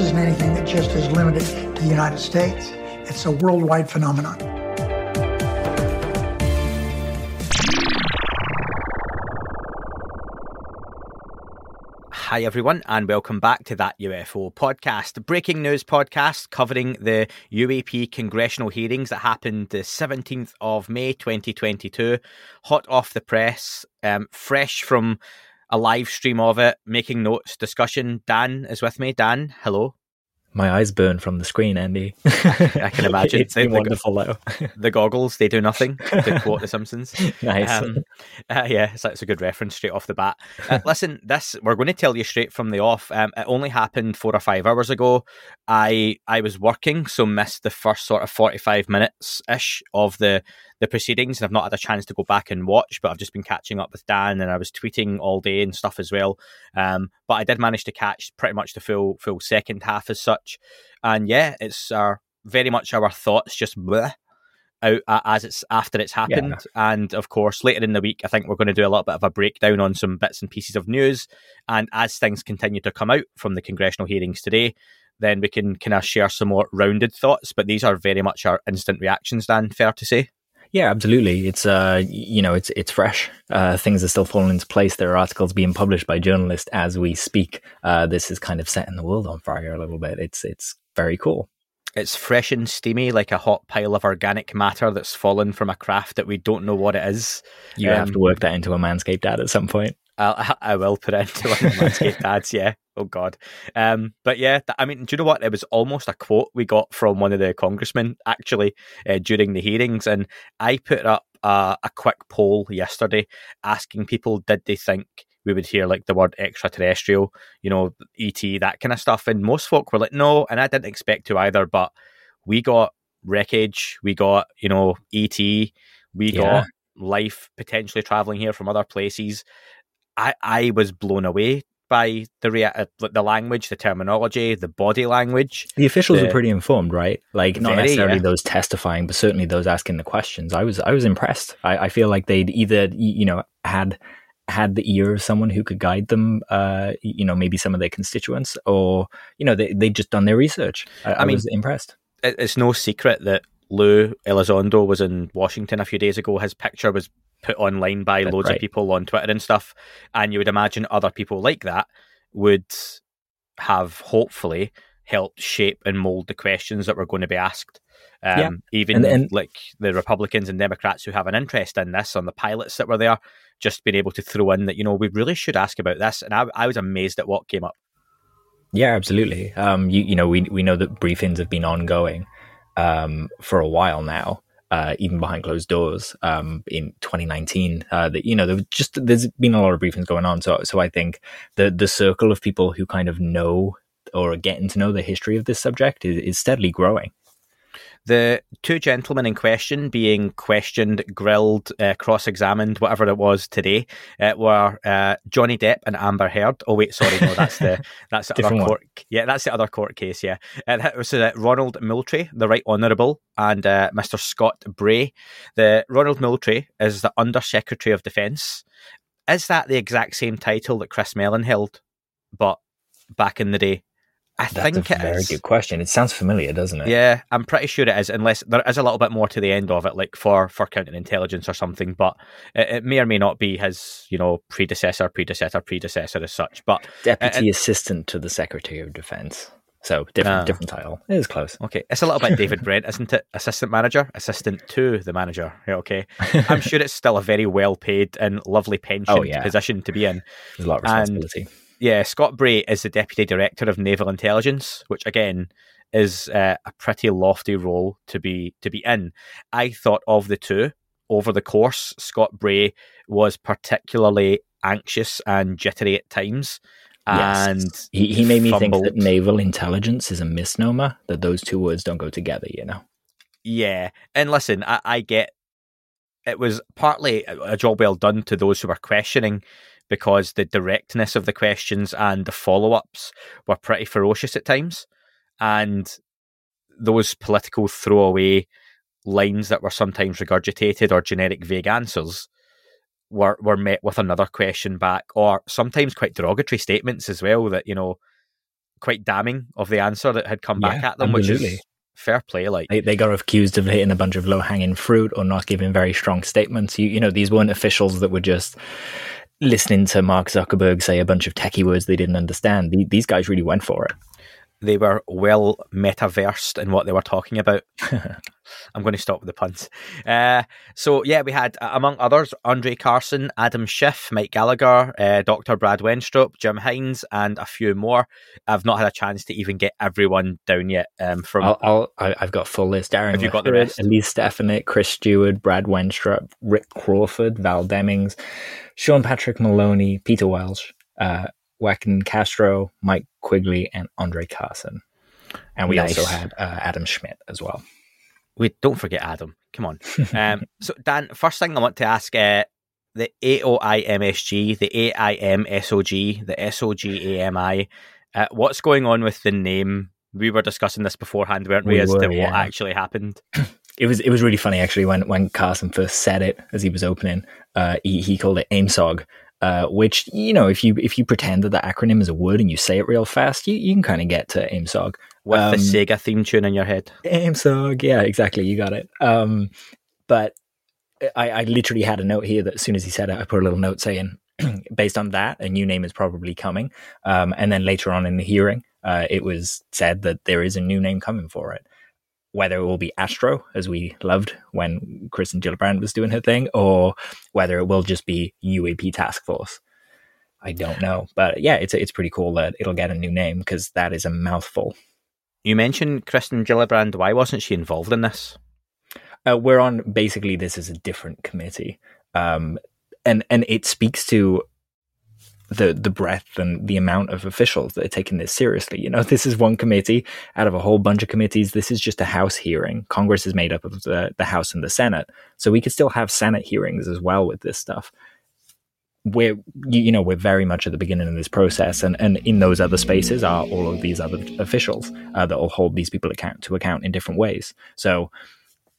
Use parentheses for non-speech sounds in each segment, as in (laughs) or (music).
Isn't anything that just is limited to the United States. It's a worldwide phenomenon. Hi, everyone, and welcome back to that UFO podcast, breaking news podcast covering the UAP congressional hearings that happened the 17th of May 2022. Hot off the press, um, fresh from a live stream of it, making notes, discussion. Dan is with me. Dan, hello. My eyes burn from the screen, Andy. (laughs) I can (laughs) imagine. it's been The- wonderful, though. (laughs) The goggles, they do nothing, to quote The Simpsons. nice. Um, uh, yeah, so it's a good reference straight off the bat. Uh, listen, this we're going to tell you straight from the off. Um, it only happened four or five hours ago. I I was working, so missed the first sort of forty five minutes ish of the the proceedings, and I've not had a chance to go back and watch. But I've just been catching up with Dan, and I was tweeting all day and stuff as well. Um, but I did manage to catch pretty much the full full second half as such. And yeah, it's our very much our thoughts just bleh, out uh, as it's after it's happened. And of course, later in the week, I think we're going to do a little bit of a breakdown on some bits and pieces of news. And as things continue to come out from the congressional hearings today, then we can kind of share some more rounded thoughts. But these are very much our instant reactions, Dan, fair to say. Yeah, absolutely. It's uh, you know, it's it's fresh. Uh, things are still falling into place. There are articles being published by journalists as we speak. Uh, this is kind of setting the world on fire a little bit. It's it's very cool. It's fresh and steamy, like a hot pile of organic matter that's fallen from a craft that we don't know what it is. You have Um, to work that into a Manscaped ad at some point. I'll, (laughs) I will put it into one of the Manscaped ads, yeah. Oh, God. Um, but yeah, th- I mean, do you know what? It was almost a quote we got from one of the congressmen, actually, uh, during the hearings. And I put up uh, a quick poll yesterday asking people, did they think we would hear like the word extraterrestrial, you know, ET, that kind of stuff? And most folk were like, no. And I didn't expect to either. But we got wreckage, we got, you know, ET, we Yeah. got life potentially traveling here from other places. I I was blown away by the rea- uh, the language, the terminology, the body language. The officials the- were pretty informed, right? Like not Very, necessarily yeah. those testifying, but certainly those asking the questions. I was I was impressed. I, I feel like they'd either you know had had the ear of someone who could guide them, uh, you know, maybe some of their constituents, or you know, they they'd just done their research. I, I, I mean, was impressed. It's no secret that Lou Elizondo was in Washington a few days ago. His picture was put online by loads of people on Twitter and stuff, and you would imagine other people like that would have hopefully helped shape and mold the questions that were going to be asked. Um, Yeah. Even And- and- like the Republicans and Democrats who have an interest in this, on the pilots that were there, just being able to throw in that you know we really should ask about this, and I, I was amazed at what came up. Yeah, absolutely. Um, you, you know, we we know that briefings have been ongoing um, for a while now, uh, even behind closed doors. Um, in 2019, uh, that you know, there just there's been a lot of briefings going on. So, so I think the the circle of people who kind of know or are getting to know the history of this subject is, is steadily growing. The two gentlemen in question being questioned, grilled, uh, cross examined, whatever it was today, uh, were uh, Johnny Depp and Amber Heard. Oh, wait, sorry, no, that's the (laughs) that's the other Different one. court. Yeah, that's the other court case. Yeah, uh, that was uh, Ronald Moultrie, the Right Honourable, and uh, Mr. Scott Bray. The Ronald Moultrie is the Under Secretary of Defence. Is that the exact same title that Chris Mellon held, but back in the day? I That's think a it very is. good question. It sounds familiar, doesn't it? Yeah, I'm pretty sure it is, unless there is a little bit more to the end of it, like for for counterintelligence or something. But it, it may or may not be his, you know, predecessor, predecessor, predecessor as such. But Deputy Assistant to the Secretary of Defense. So different Ah. different title. It is close. okay, it's a little bit David Brent, isn't it? Assistant manager, assistant to the manager. Yeah, okay, (laughs) I'm sure it's still a very well paid and lovely pension Oh, yeah. position to be in. There's a lot of and- responsibility. Yeah, Scott Bray is the Deputy Director of Naval Intelligence, which again is uh, a pretty lofty role to be to be in. I thought of the two over the course. Scott Bray was particularly anxious and jittery at times, and yes. he, he made me fumbled. think that naval intelligence is a misnomer, that those two words don't go together, you know? Yeah, and listen, I, I get it was partly a job well done to those who were questioning because the directness of the questions and the follow ups were pretty ferocious at times. And those political throwaway lines that were sometimes regurgitated or generic vague answers were, were met with another question back, or sometimes quite derogatory statements as well that, you know, quite damning of the answer that had come back at them, which absolutely. is fair play. Like, They, they got accused of hitting a bunch of low hanging fruit or not giving very strong statements. You, you know, these weren't officials that were just listening to Mark Zuckerberg say a bunch of techie words they didn't understand. These guys really went for it. they were well metaversed in what they were talking about. (laughs) I'm going to stop with the puns. Uh, so yeah, we had uh, among others Andre Carson, Adam Schiff, Mike Gallagher, uh, Dr. Brad Wenstrup, Jim Himes, and a few more. I've not had a chance to even get everyone down yet. Um, from I'll, I- I've got full list. Aaron Have you got the rest? Elise Stefanik, Chris Stewart, Brad Wenstrup, Rick Crawford, Val Demings, Sean Patrick Maloney, Peter Welch, uh, Joaquin Castro, Mike Quigley, and Andre Carson. And we Nice. also had uh, Adam Schmidt as well. We don't forget Adam. Come on. (laughs) um, so Dan, first thing I want to ask. Uh, the AOIMSG, the AIMSOG, the SOGAMI. Uh, what's going on with the name? We were discussing this beforehand, weren't we, We as were, to what actually happened? It was it was really funny actually when when Carson first said it as he was opening. Uh, he he called it AIMSOG, uh, which you know if you if you pretend that the acronym is a word and you say it real fast, you, you can kind of get to AIMSOG. With Um, the Sega theme tune in your head. Yeah, exactly, you got it. Um, but I, I literally had a note here that as soon as he said it, I put a little note saying, (clears throat) based on that, a new name is probably coming. Um, and then later on in the hearing, uh, it was said that there is a new name coming for it. Whether it will be Astro, as we loved when Kristen Gillibrand was doing her thing, or whether it will just be UAP Task Force. I don't know, but yeah, it's it's pretty cool that it'll get a new name because that is a mouthful. You mentioned Kristen Gillibrand. Why wasn't she involved in this? uh, we're on basically this is a different committee. Um, and and it speaks to the the breadth and the amount of officials that are taking this seriously. You know (laughs) this is one committee out of a whole bunch of committees. This is just a house hearing. Congress is made up of the, the house and the senate. So we could still have senate hearings as well with this stuff we're you, you know we're very much at the beginning of this process and and in those other spaces are all of these other officials uh, that will hold these people account to account in different ways. So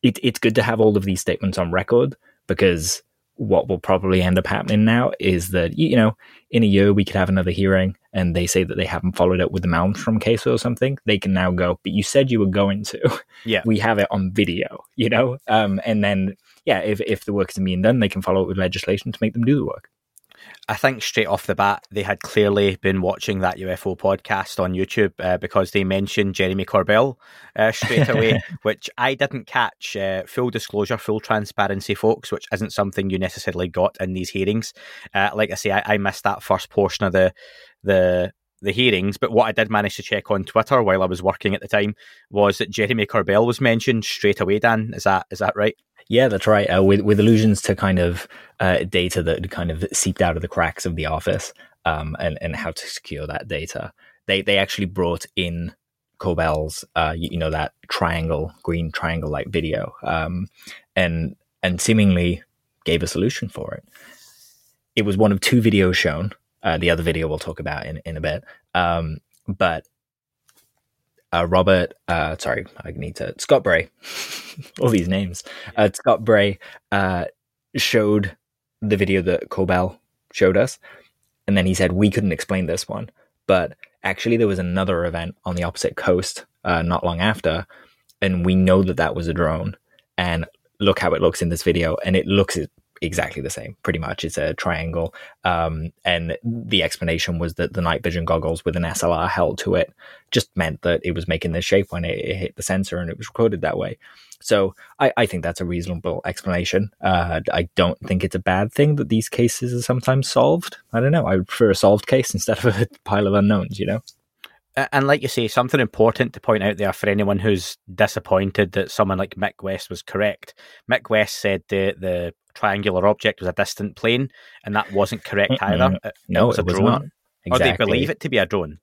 it, it's good to have all of these statements on record because what will probably end up happening now is that you know in a year we could have another hearing and they say that they haven't followed up with the Malmstrom case or something. They can now go but you said you were going to. Yeah. (laughs) we have it on video you know? Um, and then yeah if, if the work isn't being done they can follow up with legislation to make them do the work I think straight off the bat, they had clearly been watching that UFO podcast on YouTube uh, because they mentioned Jeremy Corbell uh, straight (laughs) away, which I didn't catch. Uh, full disclosure, full transparency, folks, which isn't something you necessarily got in these hearings. Uh, like I say, I, I missed that first portion of the the the hearings, but what I did manage to check on Twitter while I was working at the time was that Jeremy Corbell was mentioned straight away. Dan, is that is that right? Yeah, that's right. Uh, with with allusions to kind of uh, data that kind of seeped out of the cracks of the office, um, and and how to secure that data. They they actually brought in Corbell's, uh, you, you know, that triangle, green triangle like video, um, and and seemingly gave a solution for it. It was one of two videos shown. Uh, the other video we'll talk about in in a bit. Um, but uh, Robert, uh, sorry, I need to Scott Bray, (laughs) all these names. Uh, Scott Bray uh, showed the video that Corbell showed us, and then he said we couldn't explain this one, but actually there was another event on the opposite coast uh, not long after, and we know that that was a drone. And look how it looks in this video, and it looks exactly the same. Pretty much, it's a triangle. Um, and the explanation was that the night vision goggles with an SLR held to it just meant that it was making this shape when it, it hit the sensor, and it was recorded that way. So I, I think that's a reasonable explanation. Uh, I don't think it's a bad thing that these cases are sometimes solved. I don't know. I would prefer a solved case (laughs) instead of a pile of unknowns. You know. And like you say, something important to point out there for anyone who's disappointed that someone like Mick West was correct. Mick West said the the triangular object was a distant plane, and that wasn't correct either. It, No, was it a was drone. not. exactly. or they believe it to be a drone.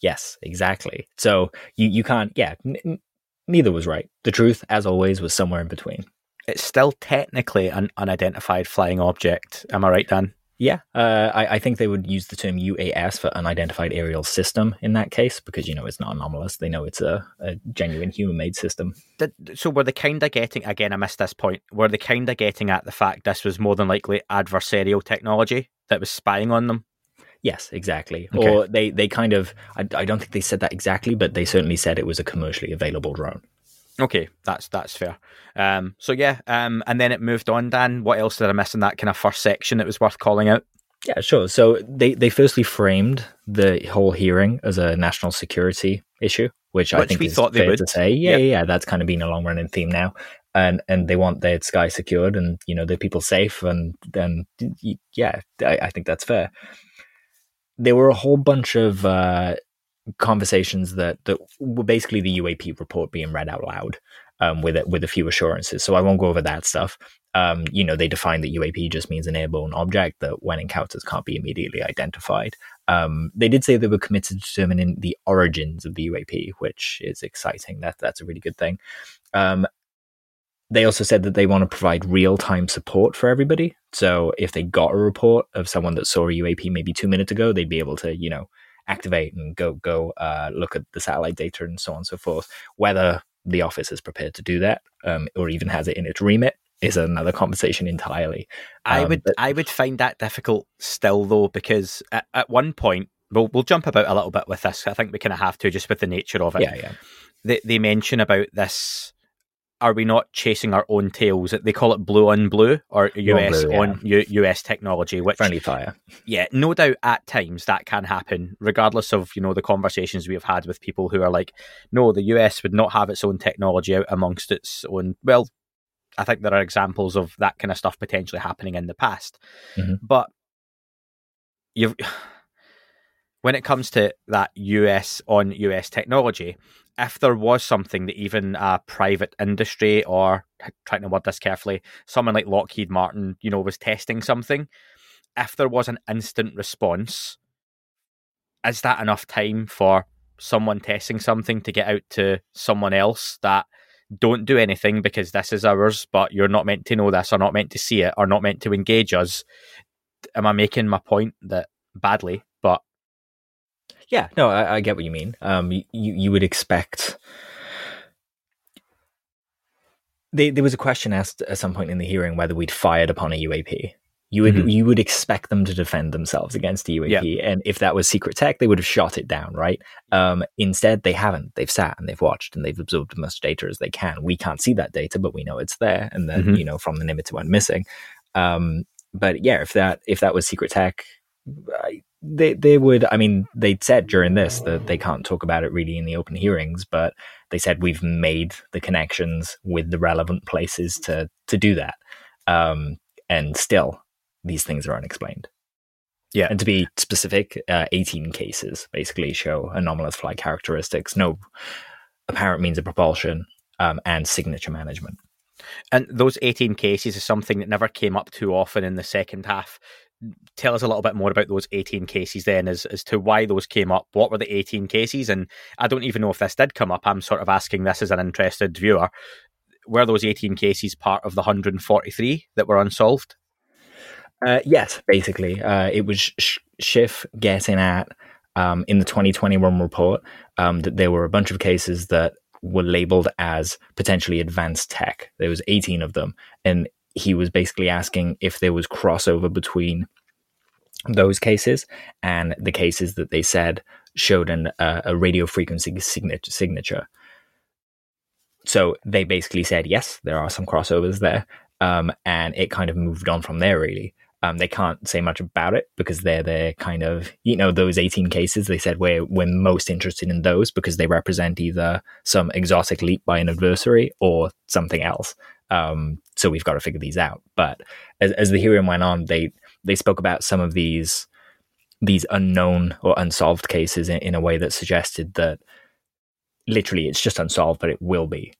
Yes, exactly. So you you can't. Yeah, n- neither was right. The truth, as always, was somewhere in between. It's still technically an unidentified flying object. Am I right, Dan? Yeah, uh, I, I, think they would use the term UAS for unidentified aerial system in that case because you know it's not anomalous. They know it's a, a genuine human-made system. Did, so were they kind of getting again? I missed this point. Were they kind of getting at the fact this was more than likely adversarial technology that was spying on them? Yes, exactly. Okay. Or they they kind of I, I don't think they said that exactly, but they certainly said it was a commercially available drone. Okay, that's that's fair. Um, so yeah, um, and then it moved on. Dan, what else did I miss in that kind of first section that was worth calling out? Yeah, sure. So they they firstly framed the whole hearing as a national security issue, which, Which I think we is thought they fair would. to say. Yeah, Yeah. yeah, yeah, that's kind of been a long running theme now. And and they want their sky secured and you know their people safe and then yeah, I, I think that's fair. There were a whole bunch of uh, conversations that that were basically the UAP report being read out loud um, with it with a few assurances. So I won't go over that stuff. Um, you know, they define that UAP just means an airborne object that, when encounters, can't be immediately identified. Um, they did say they were committed to determining the origins of the UAP, which is exciting. That that's a really good thing. Um, they also said that they want to provide real time support for everybody. So if they got a report of someone that saw a UAP maybe two minutes ago, they'd be able to, you know, activate and go go uh, look at the satellite data and so on and so forth. Whether the office is prepared to do that um, or even has it in its remit is another conversation entirely. I Um, would but- I would find that difficult still though because at, at one point we'll we'll jump about a little bit with this. I think we kind of have to just with the nature of it. yeah, yeah. They they mention about this. Are we not chasing our own tails? They call it blue on blue or US blue, yeah. on U, US technology, which Friendly fire. yeah, no doubt at times that can happen, regardless of you know the conversations we have had with people who are like, no, the US would not have its own technology out amongst its own. Well, I think there are examples of that kind of stuff potentially happening in the past, Mhm. but you've (sighs) when it comes to that US on US technology. If there was something that even a private industry or trying to word this carefully, someone like Lockheed Martin, you know, was testing something, if there was an instant response, is that enough time for someone testing something to get out to someone else that don't do anything because this is ours, but you're not meant to know this or not meant to see it or not meant to engage us? Am I making my point that badly? But Yeah, no, I, I get what you mean. Um, you you would expect. They, there was a question asked at some point in the hearing whether we'd fired upon a UAP. You would Mhm. you would expect them to defend themselves against the UAP, and if that was secret tech, they would have shot it down, right? Um, instead, they haven't. They've sat and they've watched and they've absorbed as much data as they can. We can't see that data, but we know it's there, and then Mhm. you know from the limit to one missing. Um, but yeah, if that if that was secret tech, they they would. I mean, they said during this that they can't talk about it really in the open hearings, but they said we've made the connections with the relevant places to to do that. Um, and still, these things are unexplained. Yeah. And to be specific, uh, 18 cases basically show anomalous flight characteristics, no apparent means of propulsion, um, and signature management. and those 18 cases is something that never came up too often in the second half. Tell us a little bit more about those 18 cases then as, as to why those came up. What were the 18 cases? And I don't even know if this did come up. I'm sort of asking this as an interested viewer. Were those 18 cases part of the 143 that were unsolved? Uh, yes, basically, uh, it was Schiff getting at um, in the 2021 report um, that there were a bunch of cases that were labeled as potentially advanced tech. There was 18 of them, and he was basically asking if there was crossover between those cases and the cases that they said showed an, uh, a radio frequency signature. So they basically said yes, there are some crossovers there, um, and it kind of moved on from there. Really, um, they can't say much about it because they're they're kind of you know those 18 cases. They said we're we're most interested in those because they represent either some exotic leap by an adversary or something else. Um, so we've got to figure these out. But as, as the hearing went on, they they spoke about some of these these unknown or unsolved cases in, in a way that suggested that literally it's just unsolved, but it will be.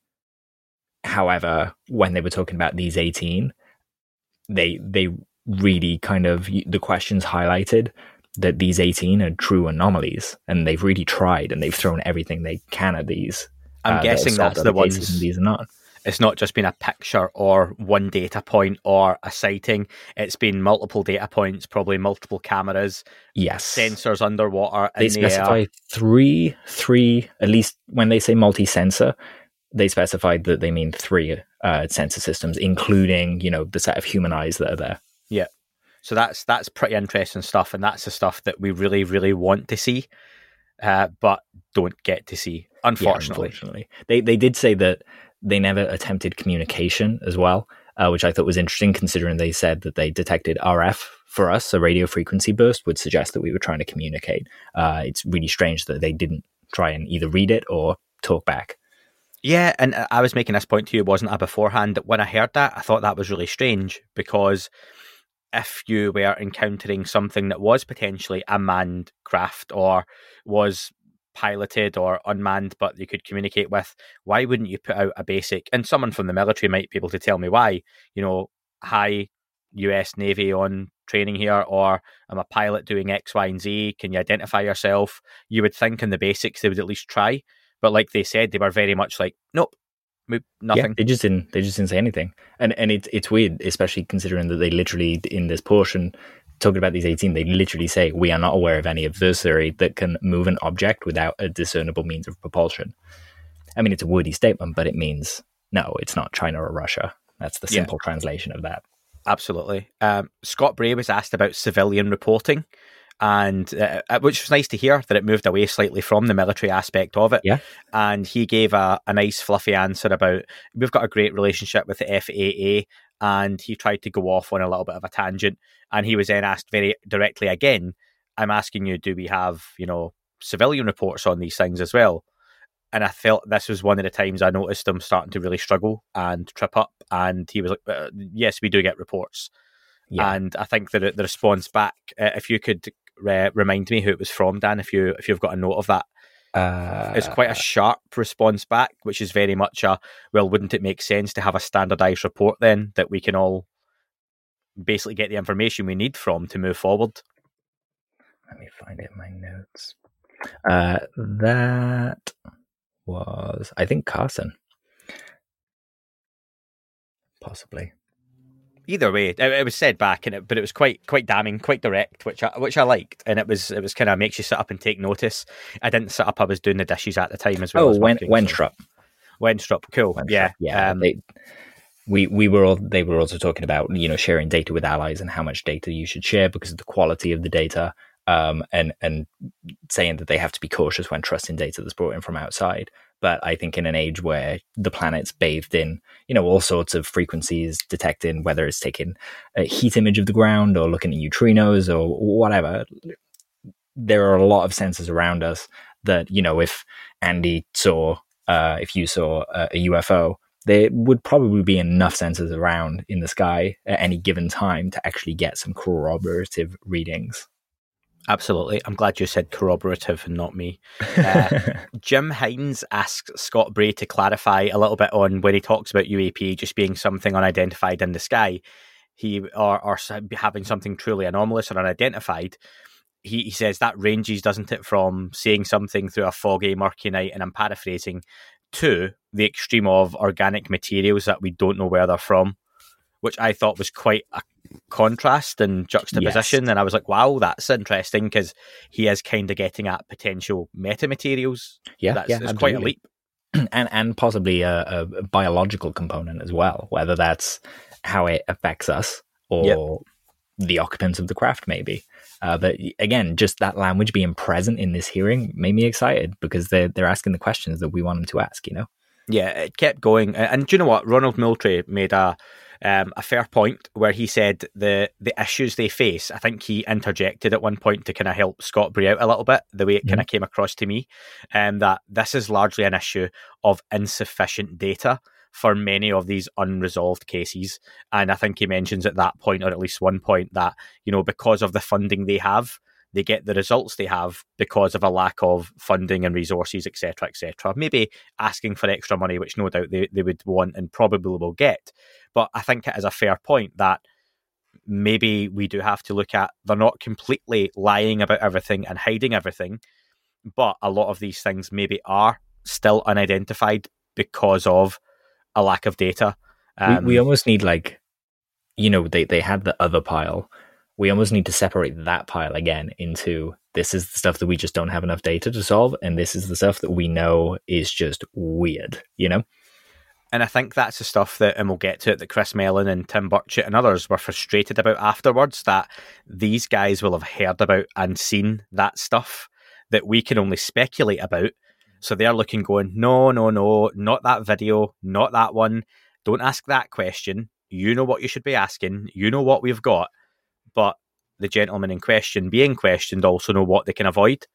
However, when they were talking about these 18, they they really kind of the questions highlighted that these 18 are true anomalies and they've really tried and they've thrown everything they can at these. I'm uh, guessing that's the ones- These are not. It's not just been a picture or one data point or a sighting. It's been multiple data points, probably multiple cameras, Yes. sensors underwater they specify air. three, three, at least when they say multi sensor, they specified that they mean three uh, sensor systems, including, you know, the set of human eyes that are there. Yeah. So that's that's pretty interesting stuff, and that's the stuff that we really, really want to see, uh, but don't get to see, Yeah, unfortunately. unfortunately. They, they did say that they never attempted communication as well, uh, which I thought was interesting considering they said that they detected RF for us, a radio frequency burst would suggest that we were trying to communicate. Uh, it's really strange that they didn't try and either read it or talk back. Yeah, and uh, I was making this point to you, wasn't I, beforehand? When I heard that, I thought that was really strange because if you were encountering something that was potentially a manned craft or was piloted or unmanned but you could communicate with, why wouldn't you put out a basic? And someone from the military might be able to tell me why. You know, hi, US Navy on training here, or I'm a pilot doing X, Y, and Z. Can you identify yourself? You would think in the basics they would at least try. But like they said, they were very much like, nope, nothing. Yeah, they just didn't. They just didn't say anything, and and it's it's weird, especially considering that they literally in this portion talking about these eighteen, they literally say we are not aware of any adversary that can move an object without a discernible means of propulsion. I mean, it's a wordy statement, but it means no, it's not China or Russia. That's the Yeah. simple translation of that. Absolutely. Um, Scott Bray was asked about civilian reporting, and uh, uh, which was nice to hear that it moved away slightly from the military aspect of it. Yeah. And he gave a, a nice, fluffy answer about we've got a great relationship with the FAA, and he tried to go off on a little bit of a tangent, and he was then asked very directly again, "I'm asking you, do we have you know civilian reports on these things as well?" and I felt this was one of the times I noticed him starting to really struggle and trip up. And he was like, uh, "Yes, we do get reports." Yeah. And I think that the response back, uh, if you could re- remind me who it was from, Dan, if you if you've got a note of that, Uh, it's quite a sharp response back, which is very much a well. Wouldn't it make sense to have a standardized report then that we can all basically get the information we need from to move forward? Let me find it in my notes. Uh, that was, I think, Carson. Possibly. Either way, it, it was said back, and it, but it was quite quite damning, quite direct, which I, which I liked, and it was it was kind of makes you sit up and take notice. I didn't sit up; I was doing the dishes at the time as well. Oh, as Wen- working, so- Wenstrup. Wenstrup, cool, Wenstrup, yeah, yeah. um, they, we we were all, they were also talking about you know sharing data with allies and how much data you should share because of the quality of the data, um, and and saying that they have to be cautious when trusting data that's brought in from outside. But I think in an age where the planet's bathed in you know all sorts of frequencies detecting whether it's taking a heat image of the ground or looking at neutrinos or whatever, there are a lot of sensors around us that you know if Andy saw uh, if you saw a, a UFO, there would probably be enough sensors around in the sky at any given time to actually get some corroborative readings. Absolutely. I'm glad you said corroborative and not me. (laughs) Uh, Jim Himes asks Scott Bray to clarify a little bit on when he talks about UAP just being something unidentified in the sky, he or or having something truly anomalous or unidentified. He, he says that ranges, doesn't it, from seeing something through a foggy, murky night, and I'm paraphrasing, to the extreme of organic materials that we don't know where they're from, which I thought was quite a contrast and juxtaposition. And I was like, wow, that's interesting because he is kind of getting at potential metamaterials. Yeah, that's, yeah, quite a leap. (clears throat) and and possibly a, a biological component as well, whether that's how it affects us or Yep. the occupants of the craft, maybe. Uh, but again, just that language being present in this hearing made me excited because they're they're asking the questions that we want them to ask. You know. Yeah, it kept going. And, and do you know what? Ronald Moultrie made a um, a fair point where he said the the issues they face. I think he interjected at one point to kind of help Scott Bray out a little bit. The way it kind of came across to me, um, that this is largely an issue of insufficient data for many of these unresolved cases. And I think he mentions at that point, or at least one point, that you know because of the funding they have, they get the results they have because of a lack of funding and resources, etc., etc. Maybe asking for extra money, which no doubt they, they would want and probably will get. But I think it is a fair point that maybe we do have to look at they're not completely lying about everything and hiding everything, but a lot of these things maybe are still unidentified because of a lack of data. Um, we, we almost need like, you know, they they had the other pile. We almost need to separate that pile again into this is the stuff that we just don't have enough data to solve, and this is the stuff that we know is just weird. You know. And I think that's the stuff that, and we'll get to it, that Chris Mellon and Tim Burchett and others were frustrated about afterwards. That these guys will have heard about and seen that stuff that we can only speculate about. So they're looking, going, no, no, no, not that video, not that one. Don't ask that question. You know what you should be asking. You know what we've got. But the gentleman in question being questioned also know what they can avoid.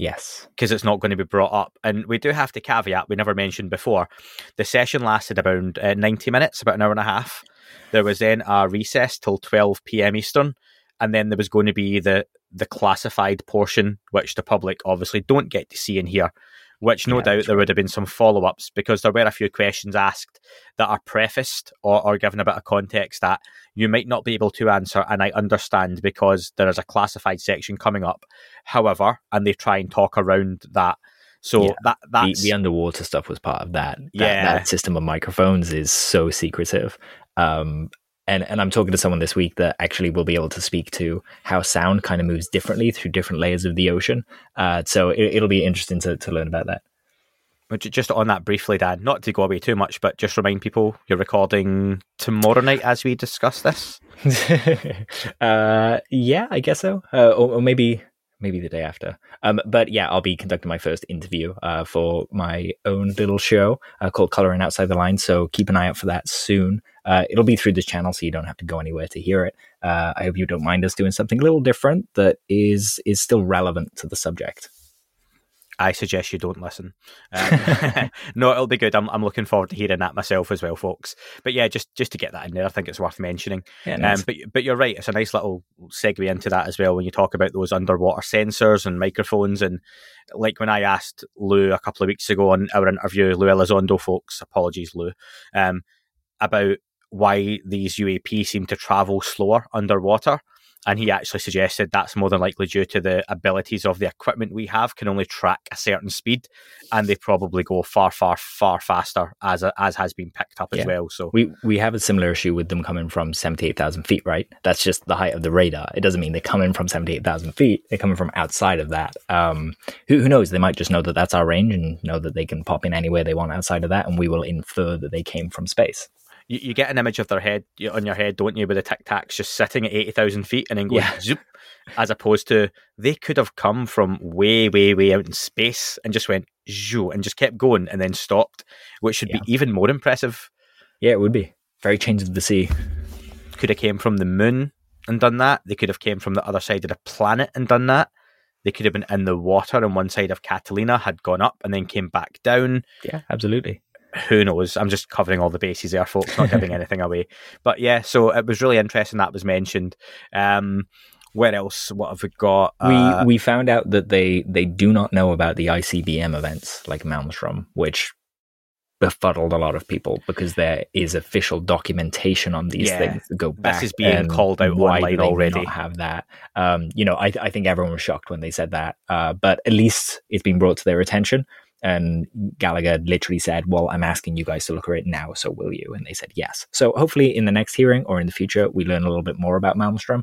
Yes. Because it's not going to be brought up. And we do have to caveat, we never mentioned before, the session lasted about uh, 90 minutes, about an hour and a half. There was then a recess till 12 p.m. Eastern. And then there was going to be the, the classified portion, which the public obviously don't get to see and hear which no yeah, doubt there would have been some follow ups because there were a few questions asked that are prefaced or, or given a bit of context that you might not be able to answer. And I understand because there is a classified section coming up. However, and they try and talk around that. So yeah. that that's... The, the, underwater stuff was part of that. that. Yeah, that system of microphones is so secretive. Um, and and I'm talking to someone this week that actually will be able to speak to how sound kind of moves differently through different layers of the ocean. Uh, so it, will be interesting to, to learn about that. Just on that briefly, Dan, not to go away too much, but just remind people you're recording tomorrow night as we discuss this. (laughs) uh, yeah, I guess so. Uh, or, or, maybe maybe the day after. Um, but yeah, I'll be conducting my first interview uh, for my own little show uh, called Coloring Outside the Line. So keep an eye out for that soon. Uh, it'll be through this channel, so you don't have to go anywhere to hear it. Uh, I hope you don't mind us doing something a little different that is is still relevant to the subject. I suggest you don't listen. Um, (laughs) no, it'll be good. I'm, I'm looking forward to hearing that myself as well, folks. But yeah, just just to get that in there, I think it's worth mentioning. Yeah, nice. um, but but you're right. It's a nice little segue into that as well when you talk about those underwater sensors and microphones. And like when I asked Lou a couple of weeks ago on our interview, Lou Elizondo, folks, apologies, Lou, um, about why these UAP seem to travel slower underwater. And he actually suggested that's more than likely due to the abilities of the equipment we have can only track a certain speed, and they probably go far, far, far faster as a, as has been picked up yeah. as well. So we we have a similar issue with them coming from seventy eight thousand feet, right? That's just the height of the radar. It doesn't mean they're coming from seventy eight thousand feet. They're coming from outside of that. Um, who, who knows? They might just know that that's our range and know that they can pop in anywhere they want outside of that, and we will infer that they came from space you, you get an image of their head on your head, don't you, with the tic tacs just sitting at 80,000 feet and then going yeah. zoop, as opposed to they could have come from way, way, way out in space and just went zoo and just kept going and then stopped, which should yeah. be even more impressive. Yeah, it would be. Very change of the sea. Could have came from the moon and done that. They could have came from the other side of the planet and done that. They could have been in the water on one side of Catalina, had gone up and then came back down. Yeah, absolutely who knows? I'm just covering all the bases there, folks, not giving (laughs) anything away. But yeah, so it was really interesting that was mentioned. Um, where else? What have we got? Uh, we we found out that they they do not know about the ICBM events like Malmstrom, which befuddled a lot of people because there is official documentation on these yeah, things that go back. This is being called out why online already. Not have that. Um, you know, I, I think everyone was shocked when they said that, uh, but at least it's been brought to their attention. And Gallagher literally said, Well, I'm asking you guys to look at it now, so will you? And they said yes. So hopefully in the next hearing or in the future, we learn a little bit more about Malmstrom,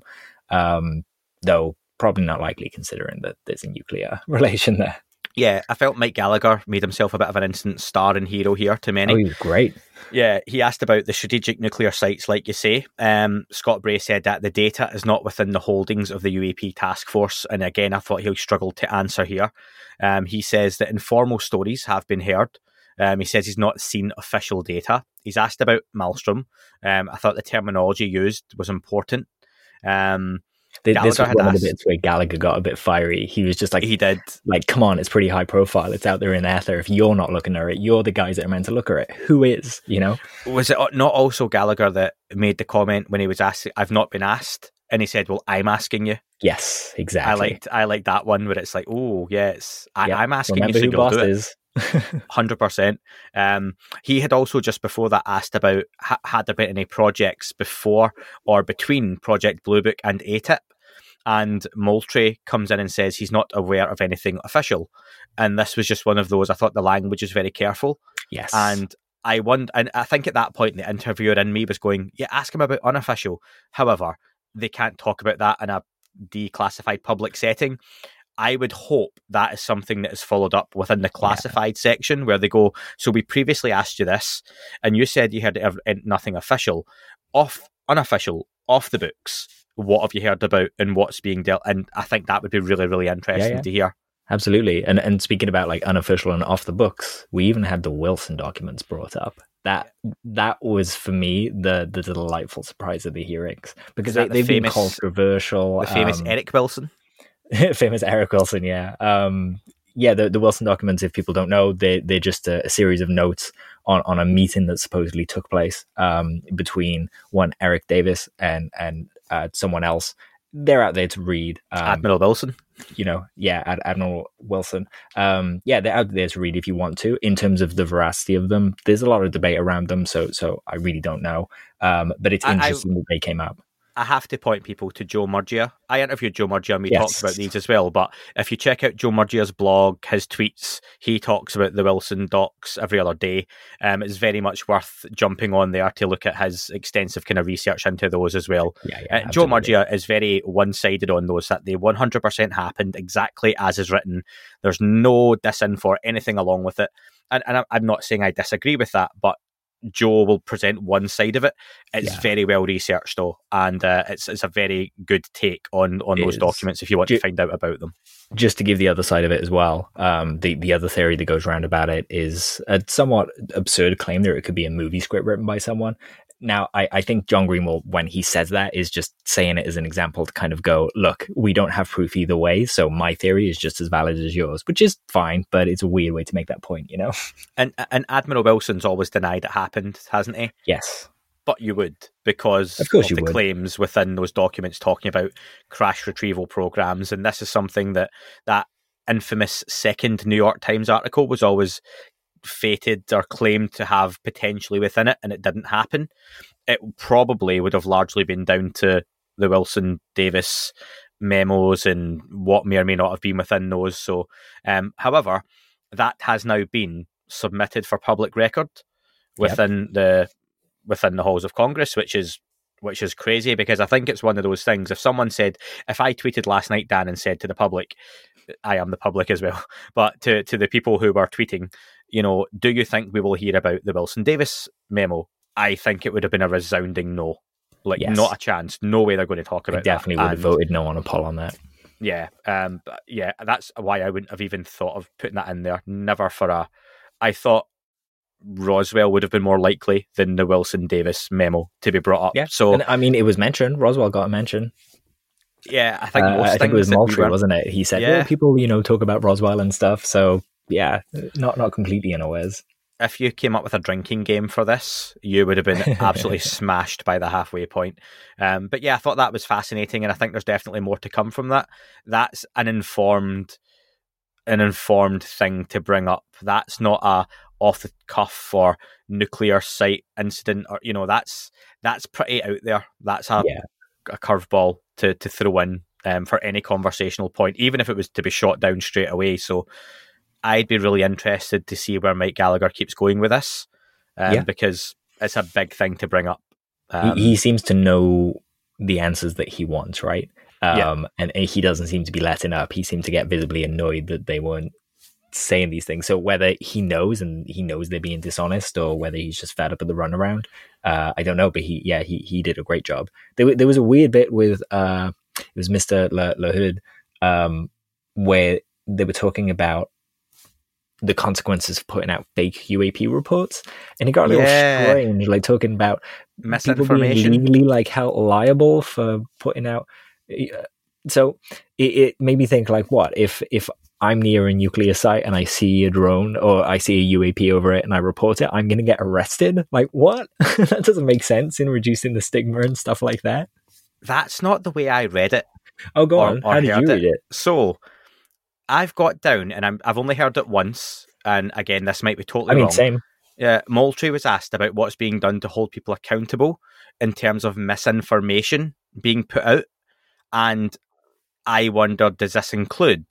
um, though probably not likely considering that there's a nuclear (laughs) relation there. Yeah, I felt Mike Gallagher made himself a bit of an instant star and hero here to many. Oh, he was great. Yeah, he asked about the strategic nuclear sites, like you say. Um, Scott Bray said that the data is not within the holdings of the UAP task force. And again, I thought he struggled to answer here. Um, he says that informal stories have been heard. Um, he says he's not seen official data. He's asked about Malmstrom. Um, I thought the terminology used was important. Um, this was one asked, of the bits where Gallagher got a bit fiery. He was just like, he did. Like, come on, it's pretty high profile. It's out there in the ether. If you're not looking at it, you're the guys that are meant to look at it. Who is? You know? Was it not also Gallagher that made the comment when he was asked? I've not been asked, and he said, "Well, I'm asking you." Yes, exactly. I liked I like that one where it's like, oh yes, I, am asking Remember you, so who boss is. Hundred percent. Um, he had also just before that asked about ha- had there been any projects before or between Project Blue Book and ATIP, and Moultrie comes in and says he's not aware of anything official, and this was just one of those. I thought the language is very careful, Yes. and I wonder, and I think at that point the interviewer in me was going, "Yeah, ask him about unofficial." However, they can't talk about that in a declassified public setting. I would hope that is something that is followed up within the classified section where they go, So we previously asked you this, and you said you had nothing official. Off, unofficial, off the books. What have you heard about and what's being dealt? And I think that would be really, really interesting yeah. to hear. Absolutely. And and speaking about like unofficial and off the books, we even had the Wilson documents brought up. That that was for me the the delightful surprise of the hearings because they, the they've famous- been controversial. The famous um, Eric Wilson. (laughs) famous Eric Wilson, yeah. Um, yeah, the, the Wilson documents, if people don't know, they, they're just a, a series of notes on, on a meeting that supposedly took place um, between one Eric Davis and, and uh, someone else. They're out there to read. Um, Admiral Wilson. you know, yeah, Ad- Admiral Wilson. Um, yeah, they're out there to read if you want to. In terms of the veracity of them, there's a lot of debate around them, so so I really don't know. Um, but it's I- I- interesting that they came up. I have to point people to Joe Murgia. I interviewed Joe Murgia and we Yes. talked about these as well. But if you check out Joe Murgia's blog, his tweets, he talks about the Wilson docs every other day. Um, it's very much worth jumping on there to look at his extensive kind of research into those as well. Yeah, yeah. Uh, Joe. Murgia is very one sided on those, that they 100% happened exactly as is written. There's no disinfo or anything along with it. And, and I'm not saying I disagree with that, but Joe will present one side of it. It's Yeah. very well researched though, and uh, it's it's a very good take on on It those is. documents if you want to find out about them. just to give the other side of it as well, um, the the other theory that goes around about it is a somewhat absurd claim that it could be a movie script written by someone. Now, I, I think John Greenewald, when he says that, is just saying it as an example to kind of go, look, we don't have proof either way, so my theory is just as valid as yours, which is fine, but it's a weird way to make that point, you know? (laughs) And and Admiral Wilson's always denied it happened, hasn't he? yes. But you would because Of course you the would. claims within those documents talking about crash retrieval programs, and this is something that that infamous second New York Times article was always fated or claimed to have potentially within it, and it didn't happen. It probably would have largely been down to the Wilson Davis memos and what may or may not have been within those. So, um, however, that has now been submitted for public record within the within the halls of Congress, which is which is crazy because I think it's one of those things. If someone said, if I tweeted last night, Dan, and said to the public, I am the public as well, (laughs) but to to the people who were tweeting, you know, do you think we will hear about the Wilson Davis memo? I think it would have been a resounding no. Like Yes. not a chance. No way they're going to talk about definitely that. would have voted no on a poll on that. yeah, um, but yeah, that's why I wouldn't have even thought of putting that in there. Never for a. I thought Roswell would have been more likely than the Wilson Davis memo to be brought up. Yeah. So and, I mean, it was mentioned. Roswell got a mention. yeah, I think Uh, I think it was that we wasn't it? He said, Yeah. "Well, people, you know, talk about Roswell and stuff." So yeah, not not completely unawares. If you came up with a drinking game for this, you would have been absolutely (laughs) smashed by the halfway point. Um, but yeah, I thought that was fascinating, and I think there's definitely more to come from that. That's an informed, an informed thing to bring up. That's not a off the cuff or nuclear site incident, or you know, that's that's pretty out there. That's a Yeah. a curveball to to throw in um, for any conversational point, even if it was to be shot down straight away. So I'd be really interested to see where Mike Gallagher keeps going with this, um, Yeah. because it's a big thing to bring up. He- Um, he, seems to know the answers that he wants, right? Yeah. Um, and, and he doesn't seem to be letting up. He seemed to get visibly annoyed that they weren't saying these things. So whether he knows and he knows they're being dishonest, or whether he's just fed up of the runaround, uh, I don't know. But he, yeah, he he did a great job. There, there was a weird bit with uh, it was Mister La, LaHood, um, where they were talking about the consequences of putting out fake UAP reports, and it got a little Yeah. strange, like talking about people being misinformation. legally like held liable for putting out. uh, So it, it made me think like, what if if I'm near a nuclear site and I see a drone or I see a UAP over it and I report it, I'm going to get arrested? Like what? (laughs) that doesn't make sense in reducing the stigma and stuff like that. That's not the way I read it. Oh, go Or- on. or How did you it. read it? So I've got down, and I'm, I've only heard it once, and again, this might be totally I mean, wrong. same. Yeah, Moultrie was asked about what's being done to hold people accountable in terms of misinformation being put out, and I wonder, does this include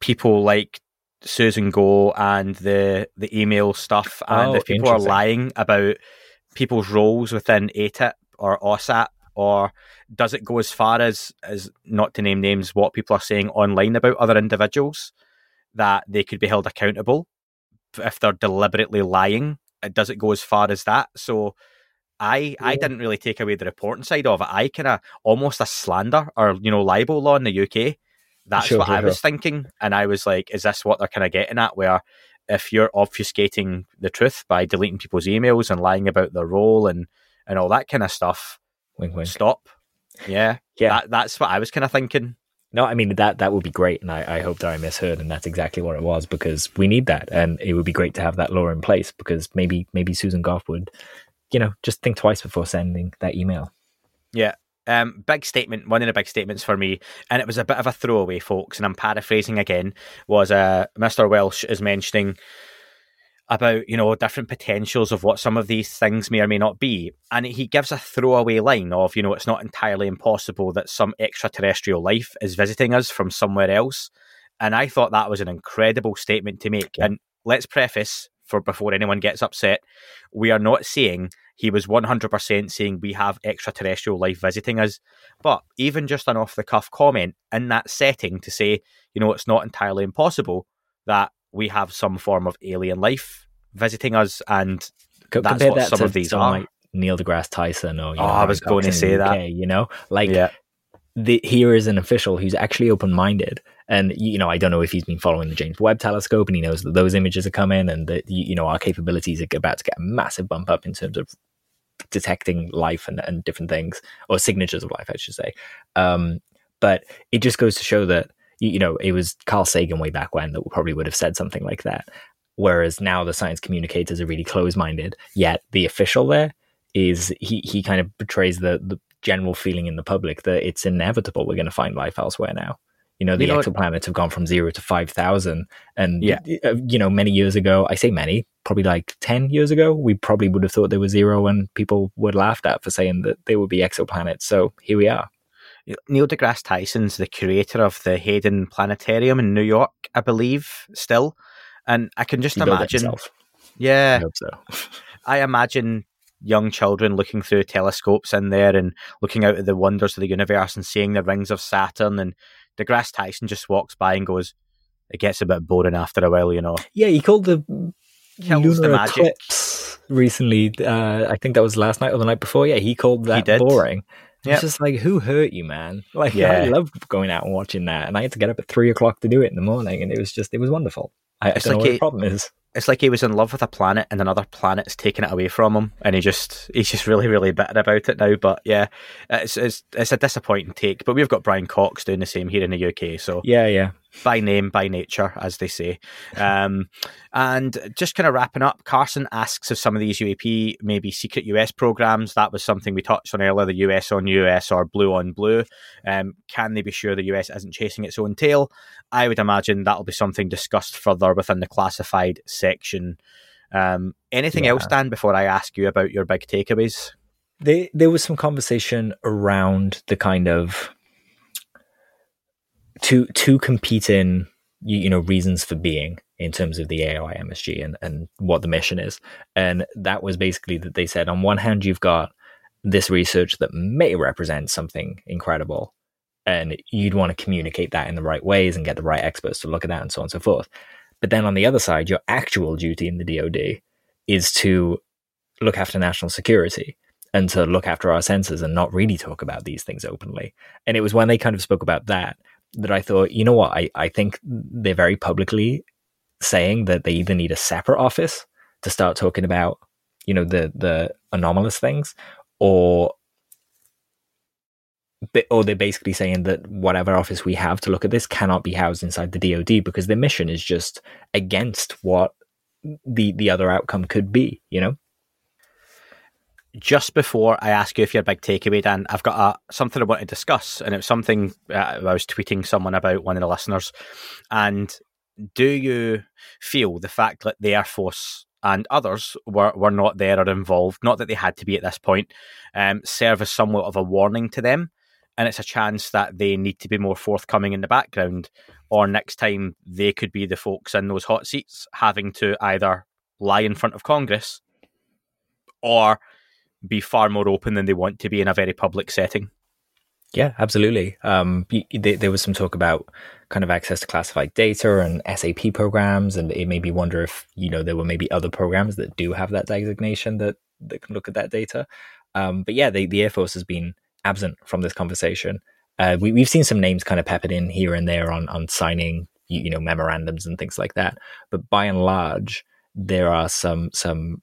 people like Susan Go and the the email stuff, and Oh, if people are lying about people's roles within ATIP or OSAP, or does it go as far as as not to name names, what people are saying online about other individuals that they could be held accountable if they're deliberately lying? Uh, Does it go as far as that? So. I, I didn't really take away the reporting side of it. I kind of almost a slander or you know libel law in the UK. That's Sure, what sure, I was thinking, and I was like, is this what they're kind of getting at? Where if you're obfuscating the truth by deleting people's emails and lying about their role and and all that kind of stuff, Wink, wink. stop. Yeah, Yeah. that, that's what I was kind of thinking. No, I mean that that would be great, and I, I hope that I misheard, and that's exactly what it was because we need that, and it would be great to have that law in place because maybe maybe Susan Gough would, you know, just think twice before sending that email. Yeah. Um, big statement, one of the big statements for me, and it was a bit of a throwaway, folks, and I'm paraphrasing again, was uh, Mr. Welch is mentioning about, you know, different potentials of what some of these things may or may not be. And he gives a throwaway line of, you know, it's not entirely impossible that some extraterrestrial life is visiting us from somewhere else. And I thought that was an incredible statement to make. Yeah. And let's preface for before anyone gets upset, we are not saying he was 100% saying we have extraterrestrial life visiting us. But even just an off the cuff comment in that setting to say, you know, it's not entirely impossible that we have some form of alien life visiting us. And That's what that some to of these are. like Neil deGrasse Tyson or you Oh, know, I was going to say the that. UK, you know, like yeah, the, here is an official who's actually open minded. And, you know, I don't know if he's been following the James Webb telescope and he knows that those images are coming and that, you you know, our capabilities are about to get a massive bump up in terms of detecting life and, and different things or signatures of life, I should say. Um, but it just goes to show that, you, you know, it was Carl Sagan way back when that probably would have said something like that. Whereas now the science communicators are really close minded, yet the official there is he, he kind of betrays the, the general feeling in the public that it's inevitable we're going to find life elsewhere now. You know, the You know- exoplanets have gone from zero to 5,000. And, Yeah. uh, you know, many years ago, I say many, probably like 10 years ago, we probably would have thought they were zero and people would laughed at for saying that they would be exoplanets. So here we are. Neil deGrasse Tyson's the curator of the Hayden Planetarium in New York, I believe, still. And I can just He imagine. I yeah, hope so. (laughs) I imagine young children looking through telescopes in there and looking out at the wonders of the universe and seeing the rings of Saturn. And deGrasse Tyson just walks by and goes, "It gets a bit boring after a while, you know." Yeah, he called the Kills the lunar magic. eclipse recently. Uh, I think that was last night or the night before. Yeah, he called that did. boring. Yep. It's just like, who hurt you, man? Like, yeah. I Yeah. love going out and watching that, and I had to get up at three o'clock to do it in the morning, and it was just, it was wonderful. I, I It's don't know like the problem is. It's like he was in love with a planet and another planet's taken it away from him, and he just he's just really really bitter about it now. But yeah, it's it's, it's a disappointing take. But we've got Brian Cox doing the same here in the UK, so Yeah, yeah. By name, by nature, as they say. Um, and just kind of wrapping up, Carson asks if some of these UAP may be secret US programs. That was something we touched on earlier the US on US or blue on blue. Um, can they be sure the US isn't chasing its own tail? I would imagine that'll be something discussed further within the classified section. Um, anything Yeah. else, Dan, before I ask you about your big takeaways? There, there was some conversation around the kind of two two competing, you, you know, reasons for being in terms of the AOI MSG and and what the mission is, and that was basically that they said on one hand you've got this research that may represent something incredible, and you'd want to communicate that in the right ways and get the right experts to look at that and so on and so forth. But then on the other side, your actual duty in the DoD is to look after national security and to look after our senses and not really talk about these things openly. And it was when they kind of spoke about that that I thought, you know what, I, I think they're very publicly saying that they either need a separate office to start talking about, you know, the the anomalous things, or or they're basically saying that whatever office we have to look at this cannot be housed inside the DoD because their mission is just against what the the other outcome could be, you know? Just before I ask you if your big takeaway, Dan, I've got a, something I want to discuss, and it was something uh, I was tweeting someone about one of the listeners, and do you feel the fact that the Air Force and others were, were not there or involved, not that they had to be at this point, um, serve as somewhat of a warning to them? And it's a chance that they need to be more forthcoming in the background, or next time they could be the folks in those hot seats having to either lie in front of Congress or be far more open than they want to be in a very public setting. Yeah, absolutely. Um, there, was some talk about kind of access to classified data and SAP programs, and it made me wonder if you know there were maybe other programs that do have that designation that that can look at that data. Um, but yeah, the, the Air Force has been absent from this conversation. Uh, we, we've seen some names kind of peppered in here and there on on signing you, you know memorandums and things like that, but by and large, there are some some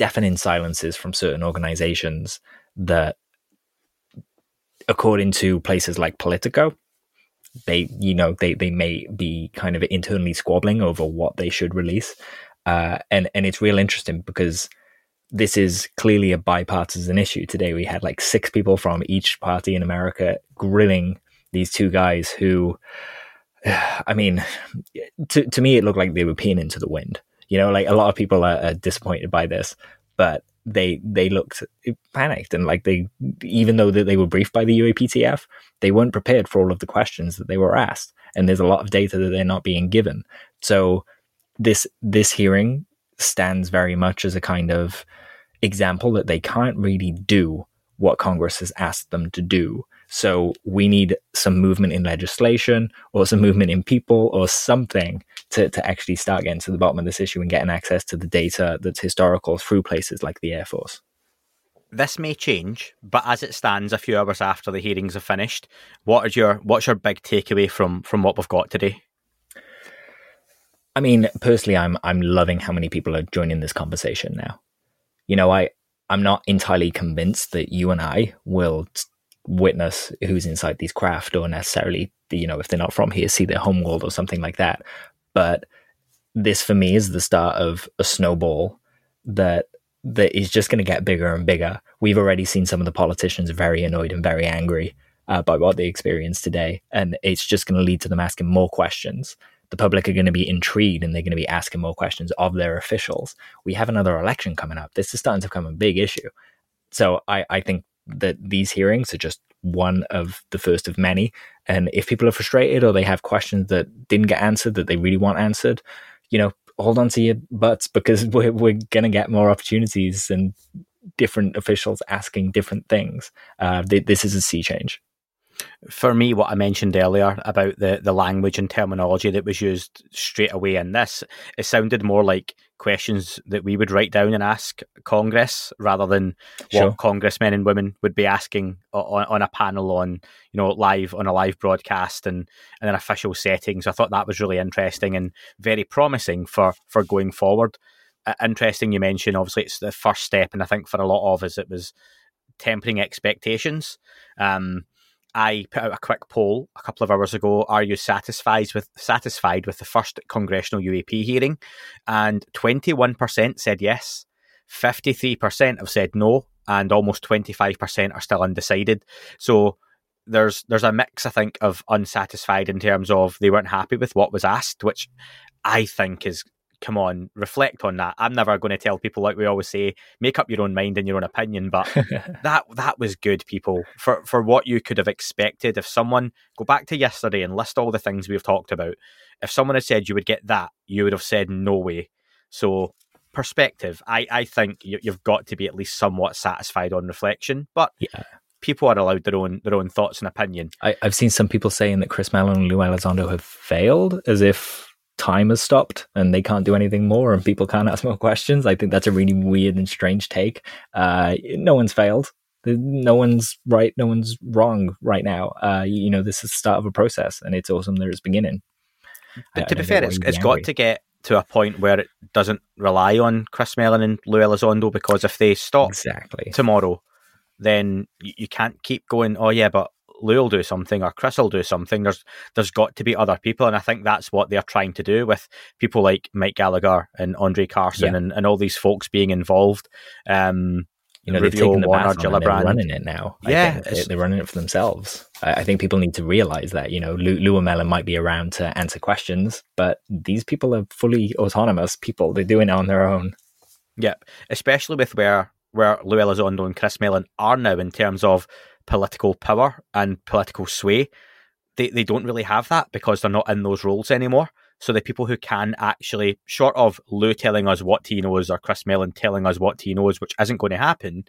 deafening silences from certain organizations that according to places like Politico, they you know they they may be kind of internally squabbling over what they should release, uh, and and it's real interesting because this is clearly a bipartisan issue. Today we had like six people from each party in America grilling these two guys who, (sighs) I mean, to to me it looked like they were peeing into the wind. You know, like a lot of people are, are disappointed by this, but they they looked panicked and like they even though that they were briefed by the UAPTF, they weren't prepared for all of the questions that they were asked, and there's a lot of data that they're not being given. So this this hearing stands very much as a kind of example that they can't really do what Congress has asked them to do. So we need some movement in legislation or some movement in people or something to, to actually start getting to the bottom of this issue and getting access to the data that's historical through places like the Air Force. This may change, but as it stands, a few hours after the hearings are finished, what is your what's your big takeaway from from what we've got today? I mean, personally, I'm I'm loving how many people are joining this conversation now. You know, I I'm not entirely convinced that you and I will witness who's inside these craft or necessarily, you know, if they're not from here, see their homeworld or something like that. But this for me is the start of a snowball that that is just going to get bigger and bigger. We've already seen some of the politicians very annoyed and very angry uh, by what they experienced today, and it's just going to lead to them asking more questions. The public are going to be intrigued and they're going to be asking more questions of their officials. We have another election coming up. This is starting to become a big issue. So I, I think that these hearings are just one of the first of many. And if people are frustrated or they have questions that didn't get answered that they really want answered, you know, hold on to your butts because (laughs) we're, we're going to get more opportunities and different officials asking different things. Uh, th- this is a sea change for me, what I mentioned earlier about the, the language and terminology that was used straight away in this, it sounded more like questions that we would write down and ask Congress rather than sure. what congressmen and women would be asking on, on, a panel on, you know, live on a live broadcast and, and in official setting. So I thought that was really interesting and very promising for, for going forward. Uh, interesting you mentioned, obviously, it's the first step, and I think for a lot of us, it was tempering expectations. Um, I put out a quick poll a couple of hours ago. Are you satisfied with satisfied with the first congressional UAP hearing? And twenty one percent said yes, fifty three percent have said no, and almost twenty five percent are still undecided. So there's there's a mix, I think, of unsatisfied in terms of they weren't happy with what was asked, which I think is come on, reflect on that. I'm never going to tell people like we always say, make up your own mind and your own opinion. But (laughs) that that was good, people, for for what you could have expected. If someone go back to yesterday and list all the things we've talked about, if someone had said you would get that, you would have said no way. So perspective, I I think you, have got to be at least somewhat satisfied on reflection, but. Yeah people are allowed their own their own thoughts and opinion. I, have seen some people saying that Chris Mellon and Lou Elizondo have failed, as if time has stopped and they can't do anything more and people can't (laughs) ask more questions. I think that's a really weird and strange take. Uh, no one's failed. No one's right. No one's wrong right now. Uh, you know, this is the start of a process and it's awesome that it's beginning. But to be fair, it's, it's got to get to a point where it doesn't rely on Chris Mellon and Lou Elizondo because if they stop exactly tomorrow, then you, you can't keep going, oh yeah, but Lou will do something or Chris will do something. There's there's got to be other people, and I think that's what they're trying to do with people like Mike Gallagher and Andre Carson yeah. and, and all these folks being involved. Um, you know, they've taken the Warner, baton and they're running it now. Yeah, think. it's- They- they're running it for themselves. I, I think people need to realize that. You know, Lou, Lou and Mellon might be around to answer questions, but these people are fully autonomous people. They're doing it on their own. Yep, especially with where where Lou Elizondo and Chris Mellon are now in terms of political power and political sway. They they don't really have that because they're not in those roles anymore. So the people who can actually, short of Lou telling us what he knows or Chris Mellon telling us what he knows, which isn't going to happen,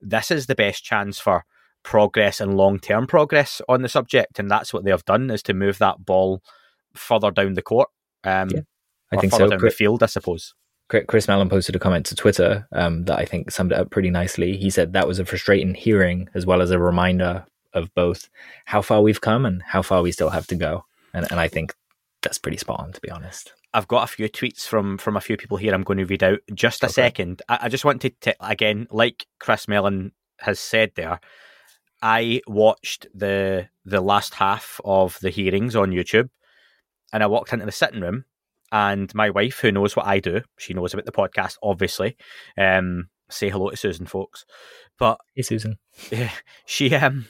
this is the best chance for progress and long term progress on the subject, and that's what they have done is to move that ball further down the court. Um, Yeah, I think further so. down Chris- the field, I suppose. Chri- Chris Mellon posted a comment to Twitter um, that I think summed it up pretty nicely. He said that was a frustrating hearing, as well as a reminder of both how far we've come and how far we still have to go. And, and I think that's pretty spot on, to be honest. I've got a few tweets from from a few people here. I'm going to read out just a Okay. second. I, I just want to again, like Chris Mellon has said there. I watched the the last half of the hearings on YouTube, and I walked into the sitting room, and my wife, who knows what I do, she knows about the podcast, obviously. Um, say hello to Susan, folks. But Hey, Susan. yeah, (laughs) she um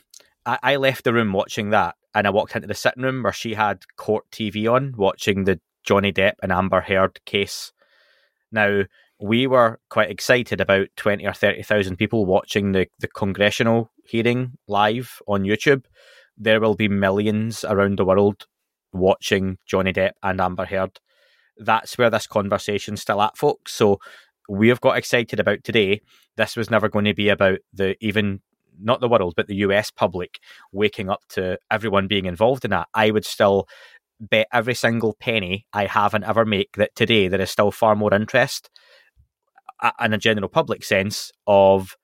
I, I left the room watching that and I walked into the sitting room where she had court TV on watching the Johnny Depp and Amber Heard case. Now we were quite excited about twenty or thirty thousand people watching the, the congressional hearing live on YouTube. There will be millions around the world watching Johnny Depp and Amber Heard. That's where this conversation's still at, folks. So we've got excited about today. This was never going to be about the even not the world, but the US public waking up to everyone being involved in that. I would still bet every single penny I have and ever make that today there is still far more interest in a general public sense of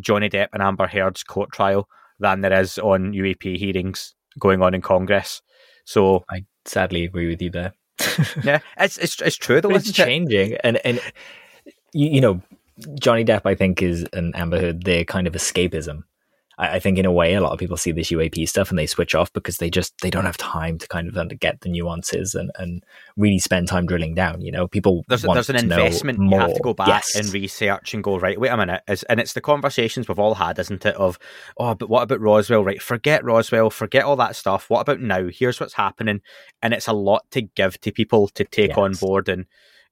Johnny Depp and Amber Heard's court trial than there is on UAP hearings going on in Congress. So I sadly agree with you there. (laughs) yeah, it's it's it's true though. It's isn't it? changing, and and you, you know, Johnny Depp, I think, is an Amber Heard. They're kind of escapism. I, I think, in a way, a lot of people see this UAP stuff and they switch off because they just they don't have time to kind of get the nuances and and really spend time drilling down. You know, people there's there's an investment you have to go back Yes. and research and go right wait a minute is, and it's the conversations we've all had isn't it of oh but what about roswell? Right forget roswell forget all that stuff. What about now? Here's what's happening. And it's a lot to give to people to take on board and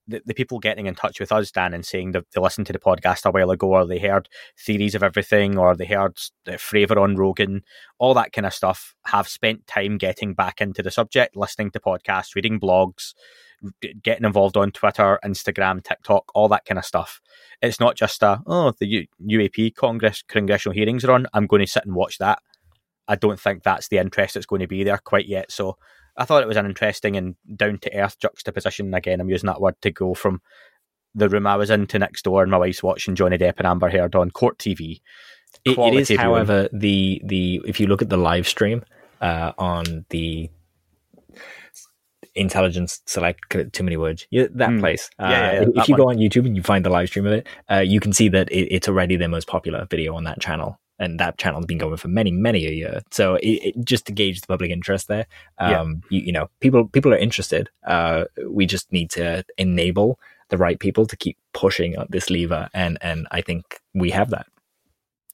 the, the people getting in touch with us, Dan, and saying that they listened to the podcast a while ago, or they heard theories of everything, or they heard uh, Fravor on Rogan, all that kind of stuff, have spent time getting back into the subject, listening to podcasts, reading blogs, getting involved on Twitter, Instagram, TikTok, all that kind of stuff. It's not just a oh the UAP Congress congressional hearings are on. I'm going to sit and watch that. I don't think that's the interest that's going to be there quite yet. So I thought it was an interesting and down to earth juxtaposition. Again, I'm using that word to go from the room I was in to next door, and my wife's watching Johnny Depp and Amber Heard on court TV. It- it is, however, the the if you look at the live stream uh, on the intelligence select too many words yeah, that Mm. place uh, Yeah, yeah, yeah, if you go on youtube and you find the live stream of it uh, you can see that it, it's already their most popular video on that channel and that channel's been going for many many a year. So it, it, just to gauge the public interest there Yeah. um you, you know people people are interested. Uh we just need to enable the right people to keep pushing up this lever. And and i think we have that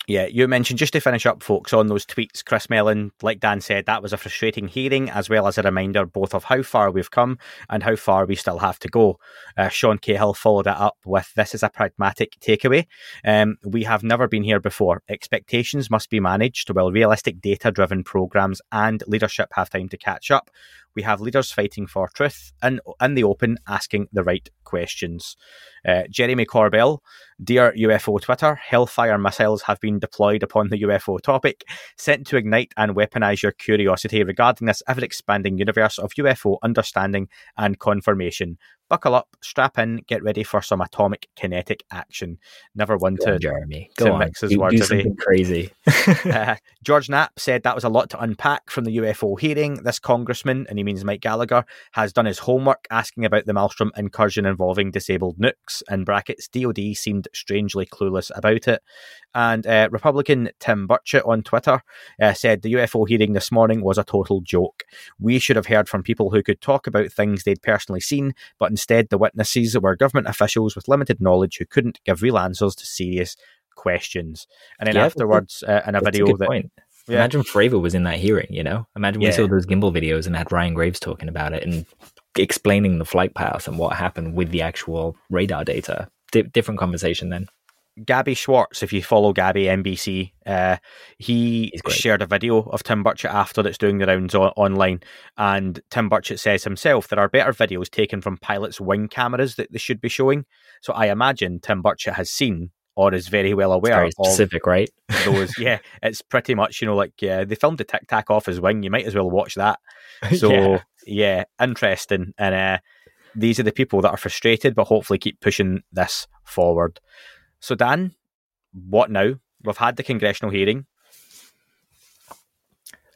Yeah, you mentioned just to finish up, folks, on those tweets, Chris Mellon, like Dan said, that was a frustrating hearing, as well as a reminder both of how far we've come and how far we still have to go. Uh, Sean Cahill followed it up with this is a pragmatic takeaway. Um, we have never been here before. Expectations must be managed while realistic data driven programs and leadership have time to catch up. We have leaders fighting for truth and in the open, asking the right questions. Uh, Jeremy Corbell, dear UFO Twitter, Hellfire missiles have been deployed upon the UFO topic, sent to ignite and weaponize your curiosity regarding this ever expanding universe of UFO understanding and confirmation. Buckle up, strap in, get ready for some atomic kinetic action. Never one Go to on, Jeremy. Go to on. mix his do, do something crazy. (laughs) (laughs) Uh, George Knapp said that was a lot to unpack from the UFO hearing. This congressman, and he means Mike Gallagher, has done his homework asking about the Malmstrom incursion involving disabled nukes. In brackets, DOD seemed strangely clueless about it. And uh, Republican Tim Burchett on Twitter uh, said the UFO hearing this morning was a total joke. We should have heard from people who could talk about things they'd personally seen, but instead the witnesses were government officials with limited knowledge who couldn't give real answers to serious questions. And then Yeah, afterwards, uh, in a video good that point. Yeah. Imagine Fravor was in that hearing, you know? Imagine we Yeah. saw those gimbal videos and had Ryan Graves talking about it and explaining the flight path and what happened with the actual radar data. Di- different conversation then. Gabby Schwartz, if you follow Gabby NBC, uh, he shared a video of Tim Burchett after that's doing the rounds online. And Tim Burchett says himself there are better videos taken from pilots' wing cameras that they should be showing. So I imagine Tim Burchett has seen or is very well It's aware very specific, right? those. (laughs) yeah, it's pretty much, you know, like yeah, they filmed the tic tac off his wing. You might as well watch that. (laughs) So Yeah. yeah, interesting. And uh, these are the people that are frustrated, but hopefully keep pushing this forward. So Dan, what now? We've had the congressional hearing.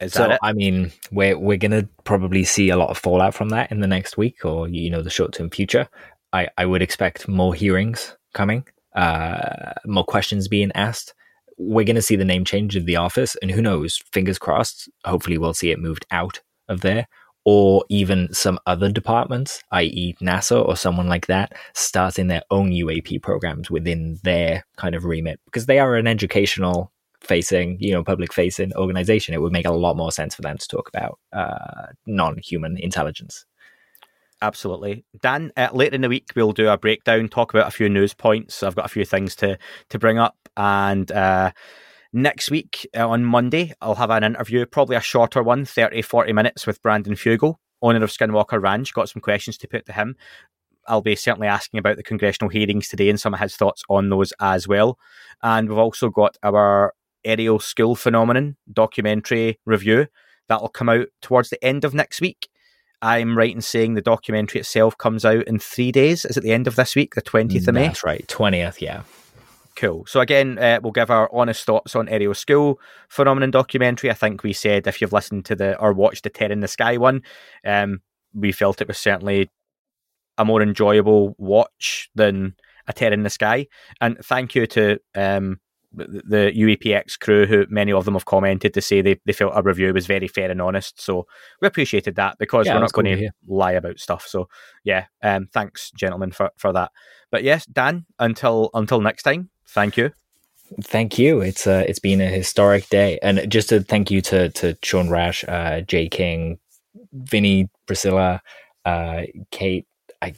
Is So? I mean, we're we're gonna probably see a lot of fallout from that in the next week or you know the short term future. I I would expect more hearings coming, uh, more questions being asked. We're gonna see the name change of the office, and who knows? Fingers crossed. Hopefully, we'll see it moved out of there, or even some other departments, i.e., NASA or someone like that, starting their own UAP programs within their kind of remit because they are an educational facing, you know, public facing organization, it would make a lot more sense for them to talk about uh, non human intelligence. Absolutely, Dan. Uh, later in the week, we'll do a breakdown, talk about a few news points. I've got a few things to to bring up, and uh, next week uh, on Monday, I'll have an interview, probably a shorter one, 30, 40 minutes with Brandon Fugal, owner of Skinwalker Ranch. Got some questions to put to him. I'll be certainly asking about the congressional hearings today and some of his thoughts on those as well. And we've also got our Ariel School phenomenon documentary review that'll come out towards the end of next week. I'm right in saying the documentary itself comes out in three days. Is it the end of this week, the 20th of May? That's right, 20th, yeah. Cool. So again, uh, we'll give our honest thoughts on Ariel School phenomenon documentary. I think we said if you've listened to the or watched the Terror in the Sky one, um, we felt it was certainly a more enjoyable watch than a Terror in the Sky. And thank you to um, the UAPX crew, who many of them have commented to say they, they felt our review was very fair and honest. So we appreciated that because Yeah, we're not cool going to to lie about stuff. So yeah, um, thanks, gentlemen, for, for that. But yes, Dan, until until next time, thank you. Thank you. It's uh, it's been a historic day, and just to thank you to to Sean Rash, uh, Jay King, Vinny, Priscilla, uh, Kate, I,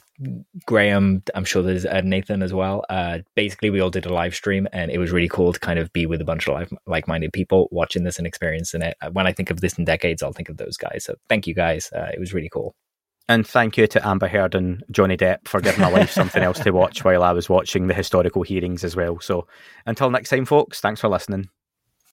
Graham. I'm sure there's uh, Nathan as well. Uh, basically, we all did a live stream, and it was really cool to kind of be with a bunch of like minded people watching this and experiencing it. Uh, When I think of this in decades, I'll think of those guys. So thank you guys. Uh, it was really cool. And thank you to Amber Heard and Johnny Depp for giving my life something else to watch while I was watching the historical hearings as well. So until next time, folks, thanks for listening.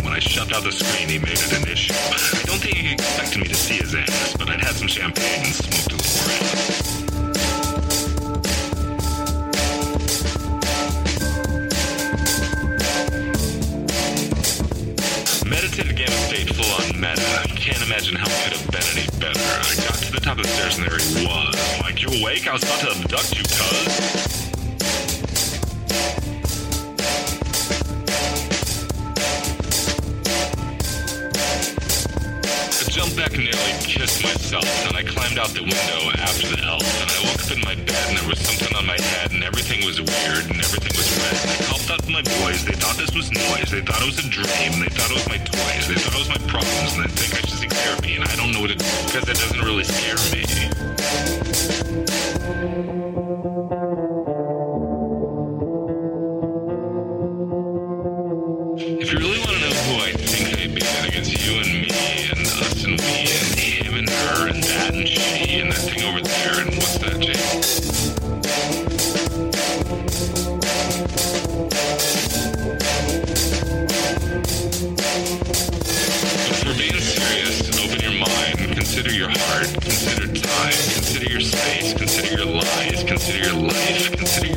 when I shoved out the screen, he made it an issue. I don't think he expected me to see his ass, but I'd had some champagne and smoked a little Meditative game of state full on meta. Can't imagine how it could have been any better. I got to the top of the stairs and there he was. Like, you awake? I was about to abduct you, cuz. Jumped back and nearly kissed myself, and I climbed out the window after the elf, and I woke up in my bed and there was something on my head, and everything was weird, and everything was red. And I called out to my boys, they thought this was noise, they thought it was a dream, they thought it was my toys, they thought it was my problems, and they think I should seek therapy, and I don't know what to do, because it doesn't really scare me. Consider your lies, consider your life, consider